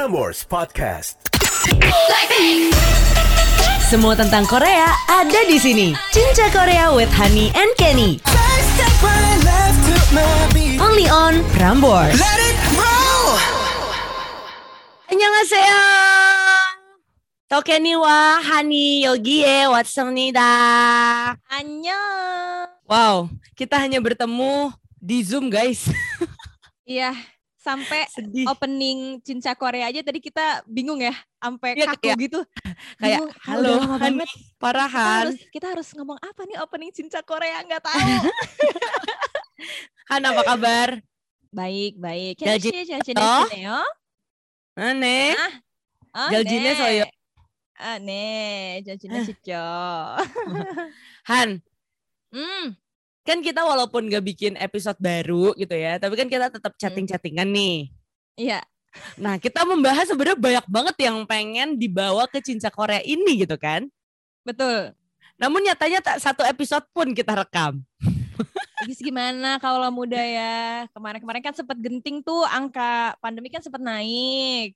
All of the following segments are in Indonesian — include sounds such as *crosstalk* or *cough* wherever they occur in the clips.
Prambors Podcast. Semua tentang Korea ada di sini. Cinca Korea with Honey and Kenny. Only on Prambors. 안녕하세요. 토케니와 하니 여기에 왔습니다. 안녕. Wow, kita hanya bertemu di Zoom guys. *laughs* Iya, sampai Sedih. opening Cinca Korea aja tadi kita bingung ya, sampai Iya, kaku iya. gitu. Kayak Bingung, halo Hani, banget. Kita parahan. harus, kita harus ngomong apa nih opening Cinca Korea nggak tahu. *laughs* Han apa kabar? baik, baik. Gaji- Gaji gaji toh? yo. Aneh. Soyo. Ah, 네. gajinya Ah. sijo. *laughs* Han, Hmm, kan kita walaupun gak bikin episode baru gitu ya, tapi kan kita tetap chatting-chattingan nih. iya. Nah, kita membahas sebenarnya banyak banget yang pengen dibawa ke Cinca Korea ini gitu kan. Betul. Namun nyatanya tak satu episode pun kita rekam. *laughs* Guys gimana kalau muda ya? Kemarin-kemarin kan sempat genting tuh angka pandemi kan sempat naik.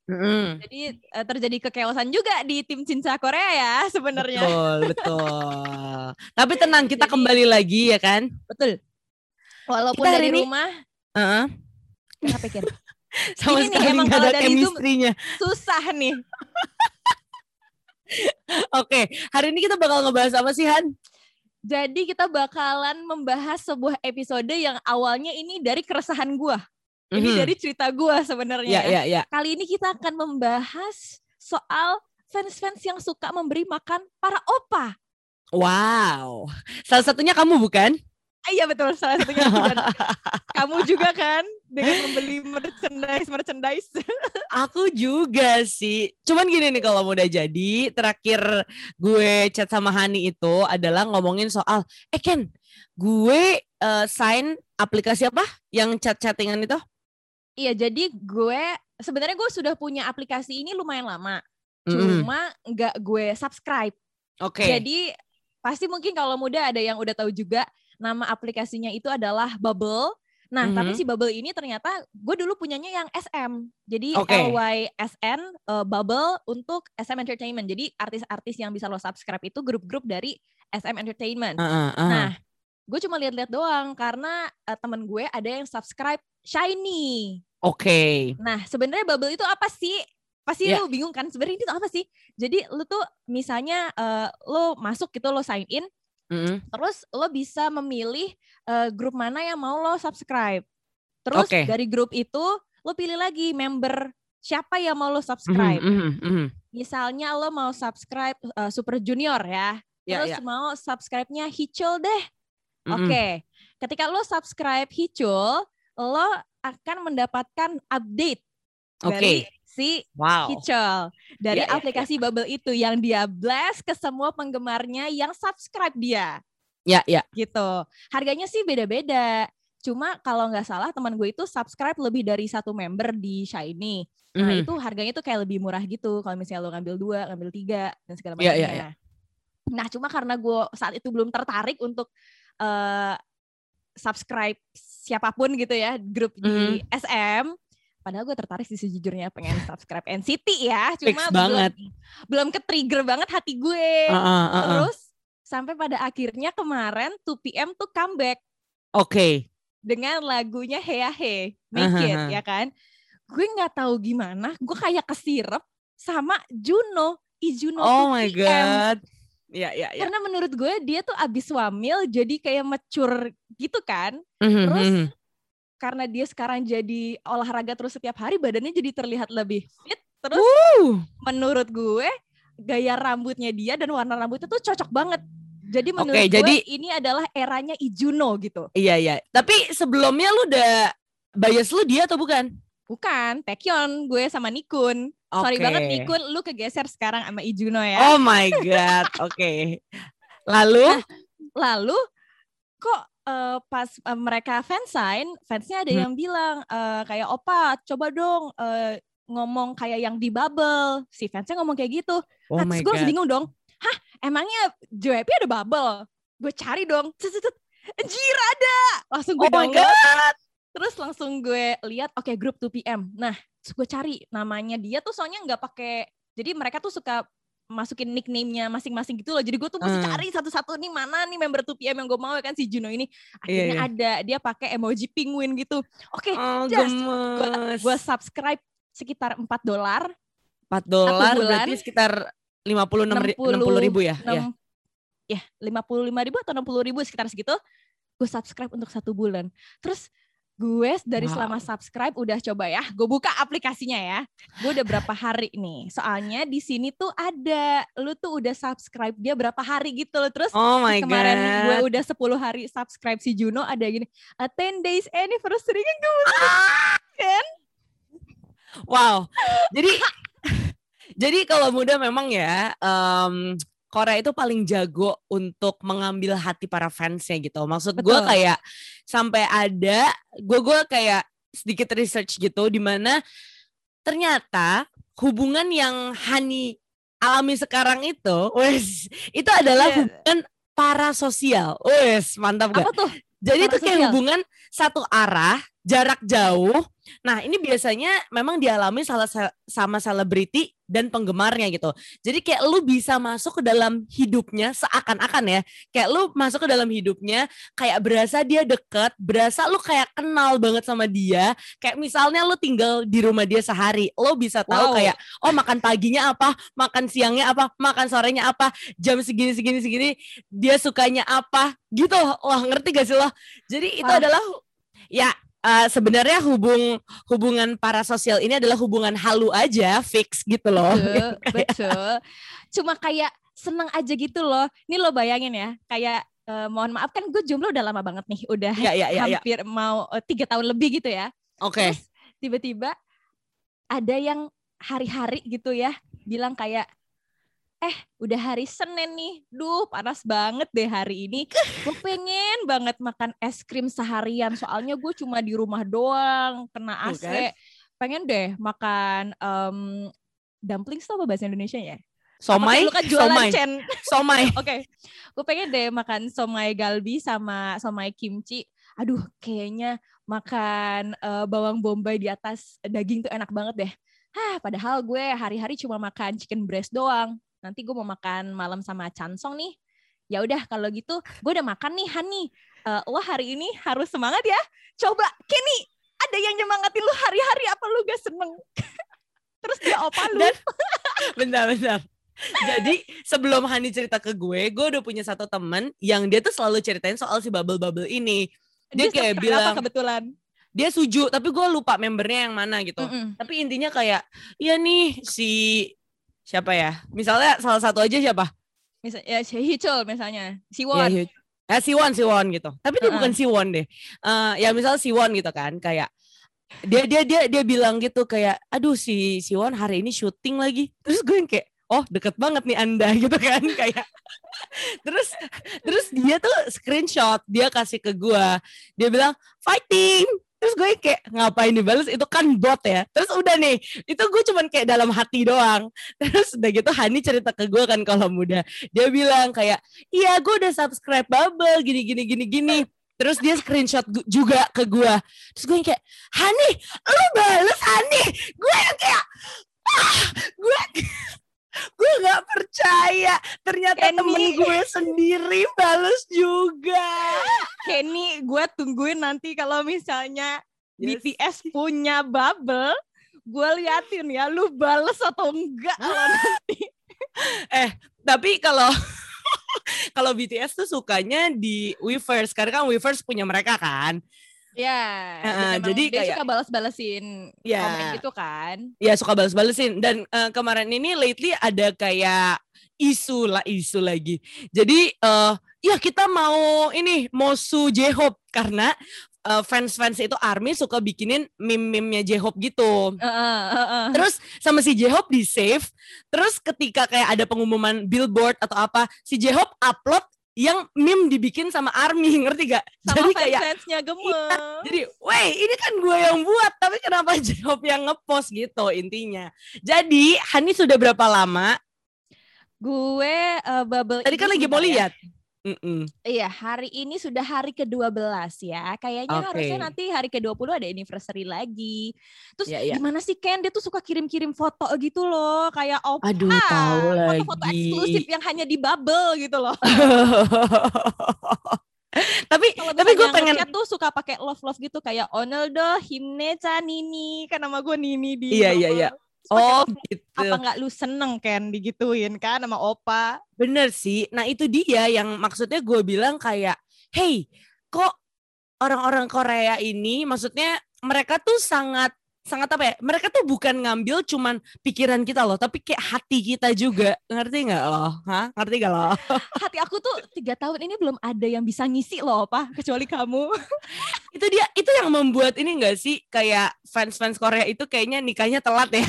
Jadi eh, terjadi kekeosan juga di tim Cinca Korea ya sebenarnya. Betul, betul. Tapi tenang, kita Jadi- kembali lagi ya kan. Betul. Walaupun Kita dari ini- rumah, Heeh. nggak pikir *laughs* Sama Ini nih, sekali emang nggak kalau ada dari Zoom- chemistry-nya. susah nih. *laughs* Oke, hari ini kita bakal ngebahas apa sih Han? Jadi kita bakalan membahas sebuah episode yang awalnya ini dari keresahan gua. Ini Mhm. dari cerita gua sebenarnya. Ya, ya, ya. Kali ini kita akan membahas soal fans-fans yang suka memberi makan para opa. Wow. Salah satunya kamu bukan? Ah, iya betul, salah satunya *laughs* kamu juga kan dengan membeli merchandise merchandise. *laughs* Aku juga sih. Cuman gini nih kalau udah jadi, terakhir gue chat sama Hani itu adalah ngomongin soal, eh Ken, gue eh, sign aplikasi apa yang chat-chattingan itu? Iya, jadi gue sebenarnya gue sudah punya aplikasi ini lumayan lama. Mm-mm. Cuma nggak gue subscribe. Oke. Jadi pasti mungkin kalau muda ada yang udah tahu juga nama aplikasinya itu adalah Bubble. Nah, tapi Mhm. si Bubble ini ternyata gue dulu punyanya yang SM. Jadi Oke. LYSN uh, Bubble untuk SM Entertainment. Jadi artis-artis yang bisa lo subscribe itu grup-grup dari SM Entertainment. Heeh, heeh. Nah, gue cuma lihat-lihat doang karena uh, temen gue ada yang subscribe Shiny. Oke. Nah, sebenarnya bubble itu apa sih? Pasti Iya. lu bingung kan sebenarnya itu apa sih? Jadi lu tuh misalnya eh, lu masuk gitu lo sign in, Mm-mm. terus lo bisa memilih eh, grup mana yang mau lo subscribe. Terus Oke. dari grup itu lo pilih lagi member siapa yang mau lo Mhm, subscribe. mhm, mhm. Misalnya lo mau subscribe eh, Super Junior ya. Ya, Terus ya. mau subscribe-nya Hicul deh. Mm-mm. Oke. Ketika lo subscribe Hicul, lo akan mendapatkan update dari Oke. Si Wow. Hicul dari Ya, ya, aplikasi Bubble itu yang dia blast ke semua penggemarnya yang subscribe dia Ya, ya. gitu. Harganya sih beda-beda. Cuma kalau nggak salah teman gue itu subscribe lebih dari satu member di Shiny. Nah Mhm. itu harganya tuh kayak lebih murah gitu. Kalau misalnya lo ngambil dua, ngambil tiga dan segala Iya, macamnya. iya, iya. Nah cuma karena gue saat itu belum tertarik untuk eh, subscribe siapa pun gitu ya grup di Mhm. SM. Padahal gue tertarik sih sejujurnya pengen subscribe NCT ya. Cuma Fix belum, banget. belum ke trigger banget hati gue. Heeh, heeh. Terus sampai pada akhirnya kemarin 2PM tuh comeback Oke. dengan lagunya Heya He, Make It ya kan. Gue nggak tahu gimana, gue kayak kesirep sama Juno, Ijuno Oh my 2PM. god. Ya, ya, ya. Karena menurut gue dia tuh abis wamil jadi kayak mature gitu kan. Mhm, Terus mhm. Karena dia sekarang jadi olahraga terus setiap hari badannya jadi terlihat lebih fit. Terus Wuh. menurut gue gaya rambutnya dia dan warna rambutnya tuh cocok banget. Jadi menurut Oke, gue jadi- ini adalah eranya Ijuno gitu. Iya, iya. Tapi sebelumnya lu udah bias lu dia atau bukan? Bukan, Taekyon gue sama Nikun. Sorry Oke. banget Nikun, lu kegeser sekarang sama Ijuno ya. Oh my god. Oke. *laughs* Lalu Lalu kok eh, pas eh, mereka fansign, fansnya ada Hmm. yang bilang eh, kayak opa coba dong eh, ngomong kayak yang di bubble. Si fansnya ngomong kayak gitu. Oh Nah, terus gue bingung dong. Hah, emangnya JYP ada bubble? Gue cari dong. Anjir ada. Langsung gue Oh download. terus langsung gue lihat oke okay, grup 2 PM nah gue cari namanya dia tuh soalnya nggak pakai jadi mereka tuh suka masukin nickname-nya masing-masing gitu loh. Jadi gue tuh mesti hmm. cari satu-satu nih mana nih member 2PM yang gue mau ya kan si Juno ini. Akhirnya yeah, yeah. ada dia pakai emoji penguin gitu. Oke, okay, oh, just gue subscribe sekitar 4 dolar. 4 dolar berarti sekitar 56 60, 60 ribu ya? 6, ya. Ya, 55 ribu atau 60 ribu sekitar segitu. Gue subscribe untuk satu bulan. Terus gue dari wow. selama subscribe udah coba ya gue buka aplikasinya ya gue udah berapa hari nih soalnya di sini tuh ada lu tuh udah subscribe dia berapa hari gitu loh terus oh my kemarin God. gue udah 10 hari subscribe si Juno ada gini a 10 days anniversary kan gue ah! kan wow jadi *laughs* jadi kalau muda memang ya um, Korea itu paling jago untuk mengambil hati para fansnya gitu. Maksud gue kayak sampai ada gue gue kayak sedikit research gitu di mana ternyata hubungan yang Hani alami sekarang itu, wes itu adalah yeah. hubungan parasosial. Wes mantap gak? Apa tuh? Jadi itu kayak hubungan satu arah, jarak jauh. Nah, ini biasanya memang dialami salah sama selebriti dan penggemarnya gitu. Jadi kayak lu bisa masuk ke dalam hidupnya seakan-akan ya. Kayak lu masuk ke dalam hidupnya kayak berasa dia deket, berasa lu kayak kenal banget sama dia. Kayak misalnya lu tinggal di rumah dia sehari, lo bisa tahu wow. kayak oh makan paginya apa, makan siangnya apa, makan sorenya apa, jam segini segini segini dia sukanya apa gitu. Wah, ngerti gak sih lo? Jadi itu Wah. adalah ya uh, sebenarnya hubung hubungan para sosial ini adalah hubungan halu aja, fix gitu loh. Betul, *laughs* betul. Cuma kayak seneng aja gitu loh. Ini lo bayangin ya, kayak uh, mohon maaf kan gue jomblo udah lama banget nih, udah ya, ya, ya, hampir ya. mau uh, tiga tahun lebih gitu ya. Oke. Okay. tiba-tiba ada yang hari-hari gitu ya, bilang kayak eh udah hari Senin nih, duh panas banget deh hari ini. Gue pengen banget makan es krim seharian, soalnya gue cuma di rumah doang, kena AC. Okay. Pengen deh makan um, dumplings tuh apa bahasa Indonesia ya? Somai, lu kan jualan somai. Cen. Somai. *laughs* Oke, okay. gue pengen deh makan somai galbi sama somai kimchi. Aduh, kayaknya makan uh, bawang bombay di atas daging tuh enak banget deh. Hah, padahal gue hari-hari cuma makan chicken breast doang nanti gue mau makan malam sama Chansong nih. Ya udah kalau gitu gue udah makan nih Hani uh, lo hari ini harus semangat ya. Coba Kenny ada yang nyemangatin lu hari-hari apa lu gak seneng? *laughs* Terus dia opa lu Dan, *laughs* bentar bentar. Jadi sebelum Hani cerita ke gue, gue udah punya satu temen yang dia tuh selalu ceritain soal si bubble bubble ini. Dia, dia kayak bilang kebetulan? Dia suju, tapi gue lupa membernya yang mana gitu. Mm -mm. Tapi intinya kayak, iya nih si siapa ya? Misalnya salah satu aja siapa? Misal ya Hichul misalnya, Siwon. Ya, ya Siwon, Siwon gitu. Tapi dia uh -uh. bukan Siwon deh. Uh, ya misal Siwon gitu kan, kayak dia dia dia dia bilang gitu kayak, aduh si Siwon hari ini syuting lagi. Terus gue yang kayak, oh deket banget nih anda *laughs* gitu kan kayak terus terus dia tuh screenshot dia kasih ke gue dia bilang fighting terus gue kayak ngapain dibales? Itu kan bot ya. Terus udah nih itu gue cuman kayak dalam hati doang. *laughs* Terus udah gitu Hani cerita ke gue kan kalau muda. Dia bilang kayak iya gue udah subscribe bubble gini gini gini gini. Terus dia screenshot juga ke gue. Terus gue kayak Hani lu bales Hani? Gue kayak ah, gue gue nggak percaya ternyata Kenny. temen gue sendiri balas juga Kenny gue tungguin nanti kalau misalnya yes. BTS punya bubble gue liatin ya lu bales atau enggak kalau *gasps* nanti eh tapi kalau *laughs* kalau BTS tuh sukanya di Weverse karena kan Weverse punya mereka kan Ya, uh, jadi dia kayak, suka balas-balesin ya, komen gitu kan? Ya suka balas-balesin dan uh, kemarin ini lately ada kayak isu lah isu lagi. Jadi uh, ya kita mau ini mau su J-Hope karena uh, fans-fans itu Army suka bikinin meme-memnya J-Hope gitu. Uh, uh, uh, uh. Terus sama si J-Hope di save. Terus ketika kayak ada pengumuman billboard atau apa, si J-Hope upload yang meme dibikin sama Army ngerti gak? Sama jadi kayak fansnya gemes. Iya, jadi, weh ini kan gue yang buat, tapi kenapa *laughs* Job yang ngepost gitu intinya. Jadi Hani sudah berapa lama? Gue uh, bubble. Tadi kan lagi mau ya. Mm-mm. Iya, hari ini sudah hari ke-12 ya. Kayaknya Oke. harusnya nanti hari ke-20 ada anniversary lagi. Terus Iya, iya. gimana sih Ken? Dia tuh suka kirim-kirim foto gitu loh, kayak opa. Aduh, tahu Foto-foto lagi. eksklusif yang hanya di bubble gitu loh. *laughs* tapi Kalau tapi gue pengen tuh suka pakai love love gitu kayak Oneldo, Himneca, Nini. Kan nama gue Nini di Iya, iya, iya. Oh love. gitu. Apa nggak lu seneng Ken digituin kan sama opa? Bener sih. Nah itu dia yang maksudnya gue bilang kayak, hey, kok orang-orang Korea ini, maksudnya mereka tuh sangat sangat apa ya? Mereka tuh bukan ngambil cuman pikiran kita loh, tapi kayak hati kita juga. Ngerti nggak loh? Hah? Ngerti gak loh? Hati aku tuh tiga tahun ini belum ada yang bisa ngisi loh opa, kecuali kamu. *laughs* itu dia, itu yang membuat ini nggak sih? Kayak fans-fans Korea itu kayaknya nikahnya telat ya?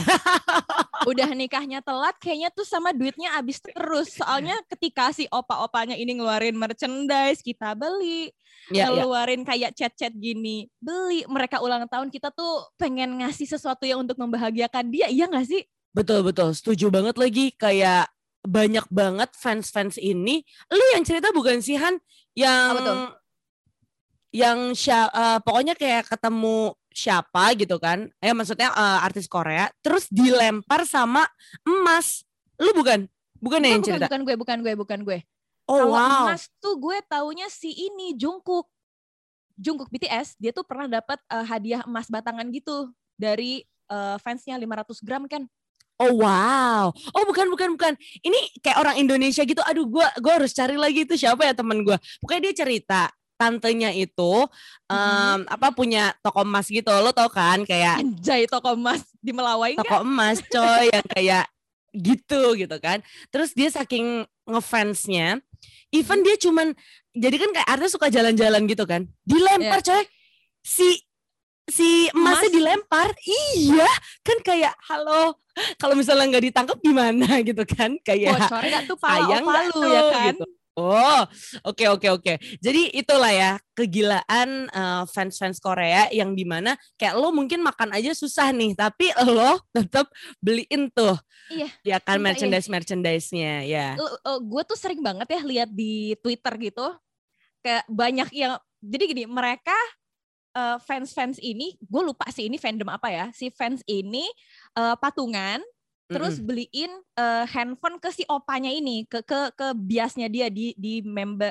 *laughs* udah nikahnya telat kayaknya tuh sama duitnya habis terus. Soalnya ketika si opa-opanya ini ngeluarin merchandise kita beli. Ya, ya. ngeluarin kayak chat-chat gini beli. Mereka ulang tahun kita tuh pengen ngasih sesuatu yang untuk membahagiakan dia. Iya nggak sih? Betul betul, setuju banget lagi. Kayak banyak banget fans-fans ini. Lu yang cerita bukan sih Han? Yang? Yang sya- eh, pokoknya kayak ketemu siapa gitu kan? Eh maksudnya eh, artis Korea terus dilempar sama emas. Lu bukan? Bukan ya yang bukan, cerita? bukan gue bukan gue bukan gue Oh kalau wow. emas tuh gue taunya si ini Jungkook Jungkook BTS dia tuh pernah dapat eh, hadiah emas batangan gitu dari eh, fansnya 500 gram kan Oh wow. Oh bukan bukan bukan. Ini kayak orang Indonesia gitu. Aduh gua gua harus cari lagi itu siapa ya teman gua. Pokoknya dia cerita tantenya itu em, apa punya toko emas gitu. Lo tau kan kayak anjay toko emas di Melawai toko emas coy yang kayak gitu gitu kan. Terus dia saking ngefansnya, even dia cuman jadi kan kayak artis suka jalan-jalan gitu kan. Dilempar coy. Si si emasnya Emas? dilempar. Iya, kan kayak halo, kalau misalnya nggak ditangkap gimana *laughs* gitu kan? Kayak bocor nggak tuh pala sayang nggak lu tuh, ya kan? gitu. Oh, oke oke oke. Jadi itulah ya kegilaan eh, fans-fans Korea yang di mana kayak lo mungkin makan aja susah nih, tapi lo tetap beliin tuh. Iya, Ya kan iya. merchandise merchandise-nya ya. gue tuh sering banget ya lihat di Twitter gitu, kayak banyak yang jadi gini mereka eh, fans-fans ini, gue lupa sih ini fandom apa ya, si fans ini eh, patungan terus Mm-mm. beliin eh, handphone ke si opanya ini ke ke ke biasnya dia di di member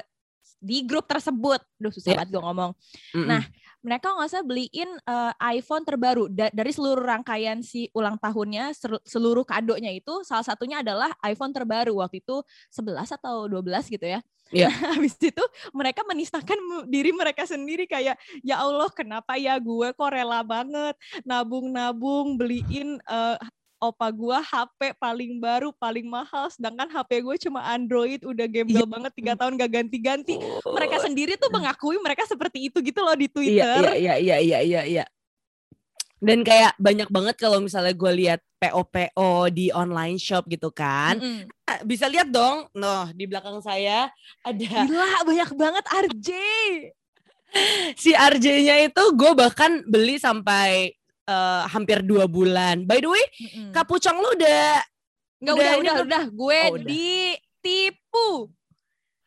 di grup tersebut. Duh susah Iya. banget gue ngomong. Mm-mm. Nah, mereka nggak usah beliin eh, iPhone terbaru Da- dari seluruh rangkaian si ulang tahunnya ser- seluruh kadonya itu salah satunya adalah iPhone terbaru waktu itu 11 atau 12 gitu ya. Iya. Nah, *laughs* habis itu mereka menistakan diri mereka sendiri kayak ya Allah kenapa ya gue kok rela banget nabung-nabung beliin eh, opa gua HP paling baru paling mahal sedangkan HP gue cuma Android udah gembel Iya. banget tiga tahun gak ganti-ganti mereka sendiri tuh mengakui mereka seperti itu gitu loh di Iya, Twitter. iya, iya, iya, iya, iya. Dan kayak banyak banget kalau misalnya gue lihat PO-PO di online shop gitu kan. Mm-mm. Ah, Bisa lihat dong, noh di belakang saya ada Gila banyak banget RJ. *laughs* si RJ-nya itu gue bahkan beli sampai eh, hampir dua bulan. By the way, Mm-mm. Kapucong lu udah Nggak udah udah udah udah gue Oh, udah. ditipu.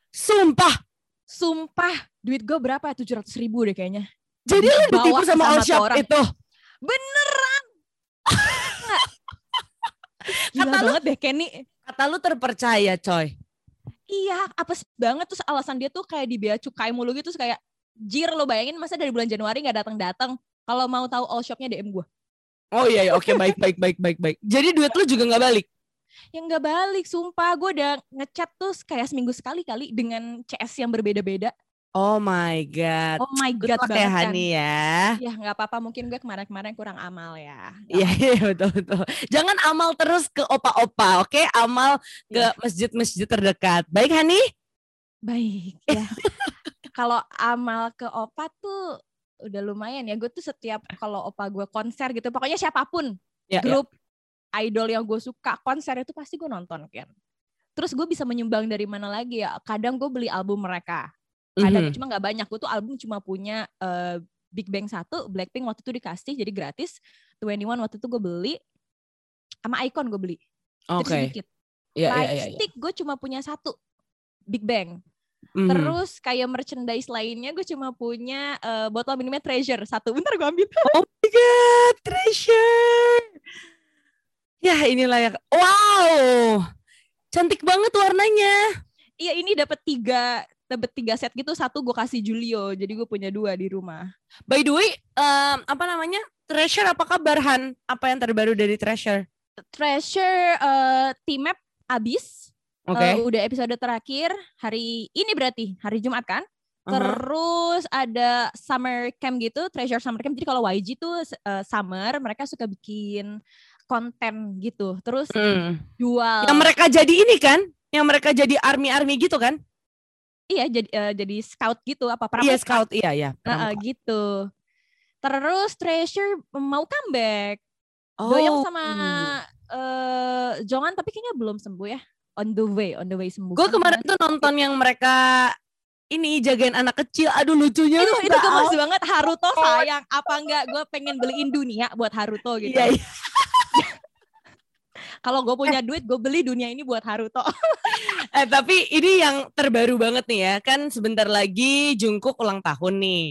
sumpah. Sumpah duit gue berapa? Tujuh ratus ribu deh kayaknya. Jadi lu ditipu sama sama all tuh shop orang. itu. Beneran. *laughs* Gila Kata lu- banget deh Kenny. Kata lu terpercaya, coy. Iya, apa sih banget terus alasan dia tuh kayak di bea cukai mulu gitu terus kayak jir lo bayangin masa dari bulan Januari nggak datang-datang. Kalau mau tahu all shopnya DM gue. Oh iya, iya. oke baik baik baik baik baik. Jadi duit lu juga nggak balik. Yang nggak balik, sumpah gue udah ngechat tuh kayak seminggu sekali kali dengan CS yang berbeda-beda. Oh my god. Oh my Good god banget ya kan. Hani ya. Ya nggak apa-apa mungkin gue kemarin-kemarin kurang amal ya. Iya iya betul betul. Jangan amal terus ke opa-opa, oke? Amal ke Iya. masjid-masjid terdekat. Baik Hani? Baik ya. *laughs* kalau amal ke opa tuh udah lumayan ya. Gue tuh setiap kalau opa gue konser gitu, pokoknya siapa pun Ya, ya. grup idol yang gue suka konser itu pasti gue nonton kan. Terus gue bisa menyumbang dari mana lagi ya? Kadang gue beli album mereka. Kadang Mhm. cuma nggak banyak. Gue tuh album cuma punya eh, Big Bang satu, Blackpink waktu itu dikasih jadi gratis. 21 waktu itu gue beli. Sama Icon gue beli. Jadi Oke. sedikit. Iya iya. iya. Lightstick gue cuma punya satu. Big Bang. Mm. Terus kayak merchandise lainnya gue cuma punya uh, botol minumnya Treasure satu. Bentar gue ambil. *laughs* Oh my god, Treasure. Ya inilah ya. Wow, cantik banget warnanya. Iya ini dapat tiga dapat tiga set gitu satu gue kasih Julio jadi gue punya dua di rumah. By the way, um, apa namanya Treasure apa kabar Han? Apa yang terbaru dari Treasure? Treasure uh, team map abis. Okay. Uh, udah episode terakhir hari ini berarti hari Jumat kan? Uh-huh. Terus ada summer camp gitu, treasure summer camp. Jadi kalau YG tuh uh, summer mereka suka bikin konten gitu. Terus hmm. jual. Yang mereka jadi ini kan? Yang mereka jadi army-army gitu kan? Iya, jadi uh, jadi scout gitu apa Iya, scout, iya ya. Uh, gitu. Terus treasure mau comeback. Oh. Doyong sama uh, Jongan tapi kayaknya belum sembuh ya on the way, on the way sembuh. Gue kemarin tuh nonton yang mereka ini jagain anak kecil, aduh lucunya itu itu gemes banget Haruto sayang apa enggak gue pengen beliin dunia buat Haruto gitu. Iya, iya. *laughs* Kalau gue punya duit, gue beli dunia ini buat Haruto. *laughs* eh, tapi ini yang terbaru banget nih ya, kan sebentar lagi Jungkook ulang tahun nih.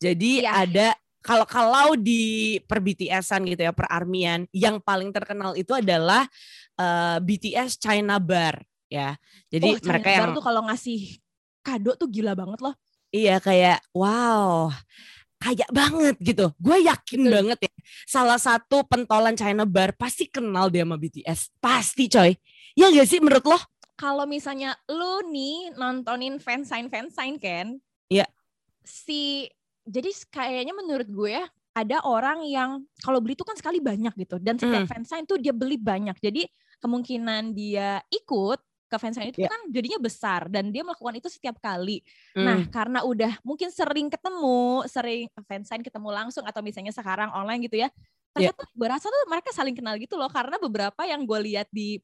Jadi ya. ada kalau kalau di per BTS-an gitu ya, per armian, yang paling terkenal itu adalah uh, eh, BTS China Bar ya. Jadi oh, mereka China yang tuh kalau ngasih kado tuh gila banget loh. Iya kayak wow kayak banget gitu. Gue yakin Betul. banget ya. Salah satu pentolan China Bar pasti kenal dia sama BTS. Pasti coy. Ya gak sih menurut lo? Kalau misalnya lo nih nontonin fansign fansign kan? Iya. Si jadi kayaknya menurut gue ya ada orang yang kalau beli itu kan sekali banyak gitu dan setiap mm. fansign tuh dia beli banyak. Jadi kemungkinan dia ikut ke fansign itu yeah. kan jadinya besar dan dia melakukan itu setiap kali. Mm. Nah, karena udah mungkin sering ketemu, sering fansign ketemu langsung atau misalnya sekarang online gitu ya. Ternyata yeah. tuh berasa tuh mereka saling kenal gitu loh karena beberapa yang gue lihat di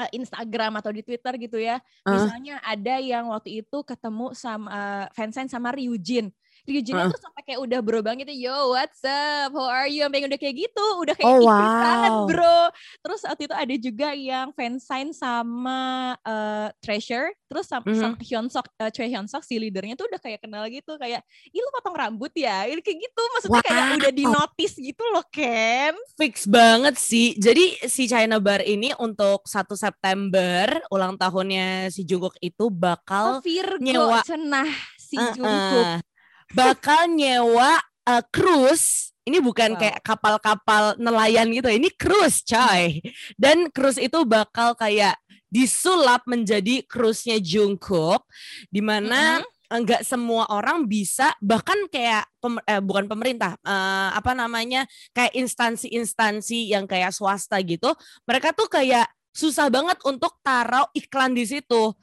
uh, Instagram atau di Twitter gitu ya. Uh. Misalnya ada yang waktu itu ketemu sama uh, fansign sama Ryujin. Ryujinnya uh. tuh sampai kayak udah bro banget gitu, yo what's up, how are you, sampai udah kayak gitu, udah kayak oh, wow. banget bro. Terus waktu itu ada juga yang fansign sama uh, Treasure, terus sama, mm -hmm. sama Hyunsok, uh, Choi Hyunsok si leadernya tuh udah kayak kenal gitu, kayak, ih lu potong rambut ya, ini kayak gitu, maksudnya wow. kayak udah di notice gitu loh Ken. Fix banget sih, jadi si China Bar ini untuk 1 September ulang tahunnya si Jungkook itu bakal oh, Virgo, nyewa cenah si uh -uh. Jungkook bakal nyewa uh, cruise. Ini bukan wow. kayak kapal-kapal nelayan gitu. Ini cruise coy. Dan cruise itu bakal kayak disulap menjadi cruise-nya Jungkook di mana mm -hmm nggak semua orang bisa bahkan kayak pemer, eh, bukan pemerintah uh, apa namanya kayak instansi-instansi yang kayak swasta gitu mereka tuh kayak susah banget untuk taruh iklan di situ.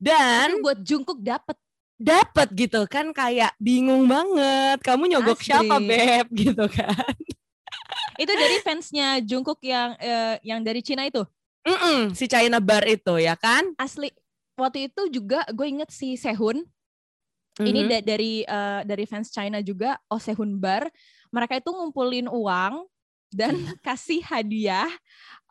Dan buat Jungkook dapat dapat gitu kan kayak bingung banget kamu nyogok Asli. siapa beb? *laughs* gitu kan. Itu dari fansnya Jungkook yang uh, yang dari Cina itu? Mm -mm, si China Bar itu ya kan? Asli. Waktu itu juga gue inget si Sehun. Mm -hmm. ini da dari uh, dari fans China juga Oh Sehun Bar. Mereka itu ngumpulin uang dan *laughs* kasih hadiah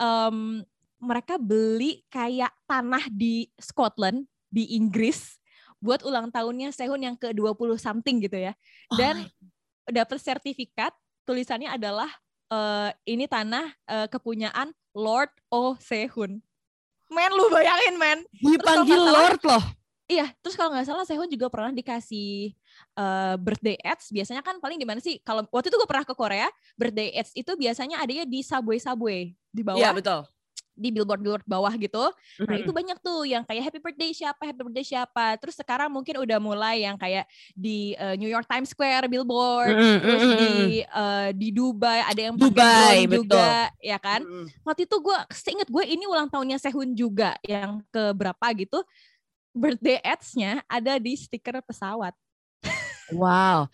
um, mereka beli kayak tanah di Scotland di Inggris buat ulang tahunnya Sehun yang ke-20 something gitu ya. Dan oh. dapat sertifikat tulisannya adalah uh, ini tanah uh, kepunyaan Lord Oh Sehun. Men lu bayangin men. Dipanggil Lord loh. Iya, terus kalau nggak salah Sehun juga pernah dikasih uh, birthday ads. Biasanya kan paling di mana sih? Kalau waktu itu gue pernah ke Korea, birthday ads itu biasanya adanya di subway subway di bawah. Iya betul di billboard billboard bawah gitu. Nah, itu banyak tuh yang kayak happy birthday siapa, happy birthday siapa. Terus sekarang mungkin udah mulai yang kayak di uh, New York Times Square billboard, mm-hmm. terus di uh, di Dubai ada yang Dubai juga, ya kan? Mm-hmm. Waktu itu gue seinget gue ini ulang tahunnya Sehun juga yang ke berapa gitu. Birthday ads-nya ada di stiker pesawat. Wow.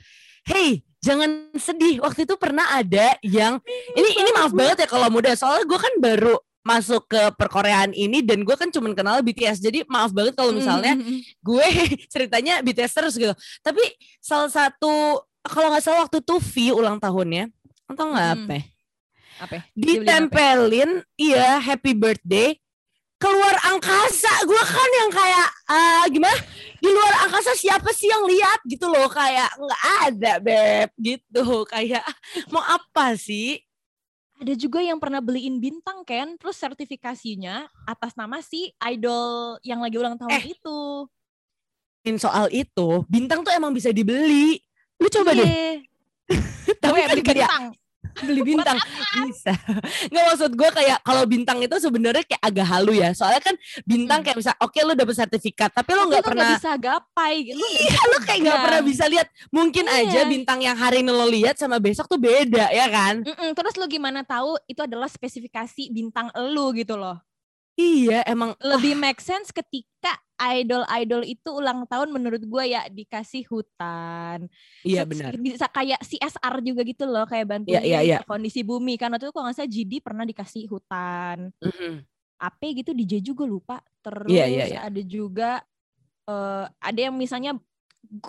Hey, jangan sedih. Waktu itu pernah ada yang ini ini maaf banget ya kalau muda. Soalnya gue kan baru masuk ke perkoreaan ini dan gue kan cuma kenal BTS jadi maaf banget kalau misalnya mm-hmm. gue *laughs* ceritanya BTS terus gitu. Tapi salah satu kalau nggak salah waktu tuh V ulang tahunnya. Atau nggak mm. apa apa ditempelin iya happy birthday keluar angkasa. Gue kan yang kayak uh, gimana? Di luar angkasa siapa sih yang lihat gitu loh. Kayak nggak ada beb. Gitu kayak *laughs* mau apa sih ada juga yang pernah beliin bintang kan terus sertifikasinya atas nama si idol yang lagi ulang tahun eh, itu. Soal itu bintang tuh emang bisa dibeli. Lu coba Iye. deh *laughs* tapi beli bintang beli bintang. Bisa. Nggak maksud gue kayak kalau bintang itu sebenarnya kayak agak halu ya. Soalnya kan bintang hmm. kayak bisa oke okay, lu dapet sertifikat tapi lu nggak pernah gak bisa gapai lu iya lu kayak nggak pernah bisa lihat. Mungkin iya. aja bintang yang hari ini lo lihat sama besok tuh beda ya kan? Mm -mm, terus lu gimana tahu itu adalah spesifikasi bintang lu gitu loh. Iya, emang lebih make sense ketika idol-idol itu ulang tahun menurut gue ya dikasih hutan. Iya benar. Bisa kayak CSR juga gitu loh, kayak bantuin iya, iya, iya. kondisi bumi. Karena itu kalau nggak salah GD pernah dikasih hutan. Mm -hmm. AP gitu DJ juga lupa. Terus iya, iya, iya. ada juga uh, ada yang misalnya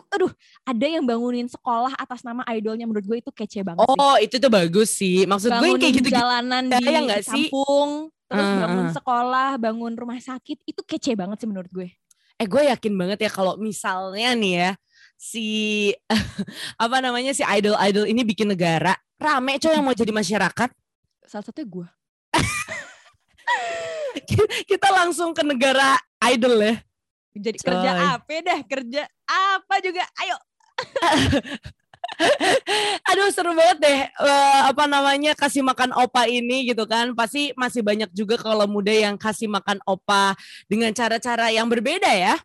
aduh ada yang bangunin sekolah atas nama idolnya menurut gue itu kece banget oh sih. itu tuh bagus sih maksud bangunin gue kayak gitu jalanan di kampung terus uh, bangun sekolah, bangun rumah sakit, itu kece banget sih menurut gue. Eh gue yakin banget ya kalau misalnya nih ya si *laughs* apa namanya si idol-idol ini bikin negara rame coy yang mau jadi masyarakat. Salah satunya gue. *laughs* Kita langsung ke negara idol ya. Jadi coy. kerja apa dah? Kerja apa juga? Ayo. *laughs* *laughs* Aduh seru banget deh uh, apa namanya kasih makan opa ini gitu kan. Pasti masih banyak juga kalau muda yang kasih makan opa dengan cara-cara yang berbeda ya.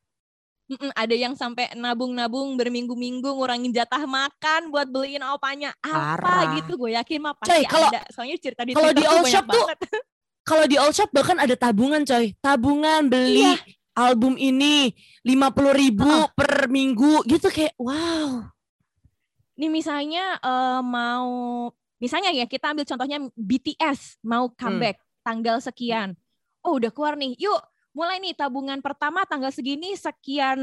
Mm-mm, ada yang sampai nabung-nabung berminggu-minggu ngurangin jatah makan buat beliin opanya apa Parah. gitu gue yakin mah pasti coy, kalau, ada soalnya cerita di kalau di all shop tuh *laughs* kalau di all shop bahkan ada tabungan coy tabungan beli iya. album ini lima puluh ribu uh. per minggu gitu kayak wow Nih misalnya uh, mau misalnya ya kita ambil contohnya BTS mau comeback hmm. tanggal sekian. Oh udah keluar nih. Yuk mulai nih tabungan pertama tanggal segini sekian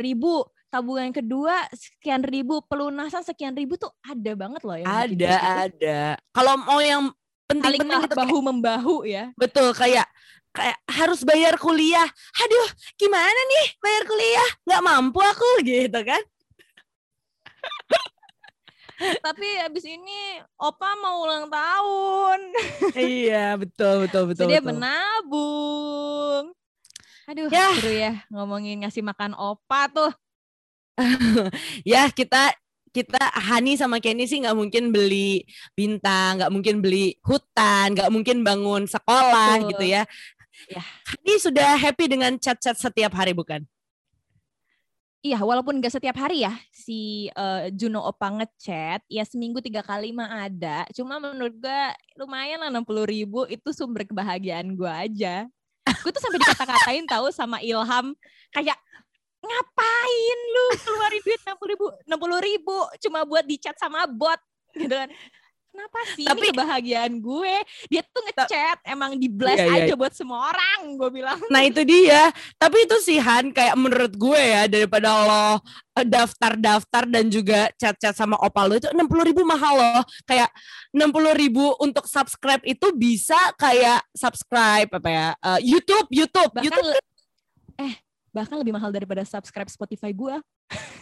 ribu tabungan kedua sekian ribu pelunasan sekian ribu tuh ada banget loh ya ada gitu. ada kalau mau yang penting-penting itu bahu membahu ya betul kayak kayak harus bayar kuliah aduh gimana nih bayar kuliah nggak mampu aku gitu kan tapi abis ini opa mau ulang tahun iya betul betul betul jadi dia menabung aduh ya. seru ya ngomongin ngasih makan opa tuh *laughs* ya kita kita Hani sama Kenny sih nggak mungkin beli bintang, nggak mungkin beli hutan, nggak mungkin bangun sekolah Betul. gitu ya. Ya, Hani sudah happy dengan chat-chat setiap hari bukan? Iya, walaupun gak setiap hari ya si uh, Juno Opa ngechat, ya seminggu tiga kali mah ada. Cuma menurut gue lumayan lah enam puluh ribu itu sumber kebahagiaan gue aja. Gue tuh sampai dikata-katain tahu sama Ilham kayak ngapain lu keluarin duit enam puluh ribu, enam puluh ribu cuma buat dicat sama bot gitu kan kenapa sih tapi ini kebahagiaan gue? Dia tuh ngechat emang di blast iya, iya. aja buat semua orang gue bilang. Nah itu dia. Tapi itu sih Han kayak menurut gue ya daripada lo eh, daftar-daftar dan juga chat-chat sama opal lo itu enam puluh ribu mahal loh. Kayak enam puluh ribu untuk subscribe itu bisa kayak subscribe apa ya uh, YouTube YouTube bahkan YouTube eh bahkan lebih mahal daripada subscribe Spotify gue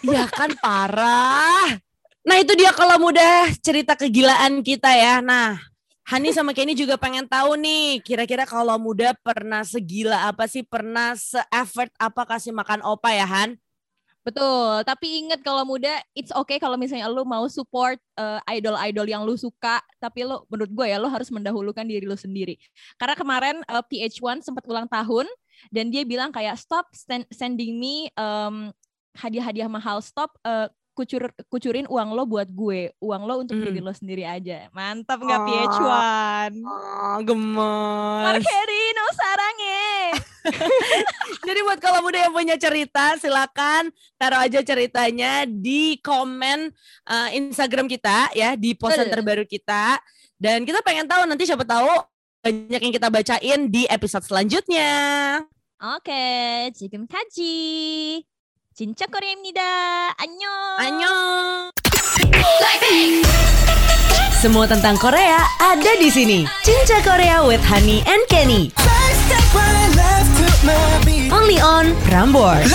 Iya kan parah Nah itu dia kalau mudah cerita kegilaan kita ya. Nah Hani sama Kenny juga pengen tahu nih, kira-kira kalau muda pernah segila apa sih, pernah se-effort apa kasih makan opa ya Han? Betul, tapi inget kalau muda, it's okay kalau misalnya lu mau support uh, idol-idol yang lu suka, tapi lu menurut gue ya lu harus mendahulukan diri lu sendiri. Karena kemarin uh, PH1 sempat ulang tahun dan dia bilang kayak stop sending me um, hadiah-hadiah mahal, stop uh, kucur kucurin uang lo buat gue, uang lo untuk mm. diri lo sendiri aja. Mantap nggak oh, PH1? Oh, gemes. Markerino sarangnya. *laughs* Jadi buat kalau muda yang punya cerita, silakan taruh aja ceritanya di komen uh, Instagram kita ya, di posan terbaru kita. Dan kita pengen tahu nanti siapa tahu banyak yang kita bacain di episode selanjutnya. Oke, 지금 kaji. 진짜 코리아입니다. 안녕. 안녕. Semua tentang Korea ada di sini. Cinca Korea with Honey and Kenny. Only on Prambors.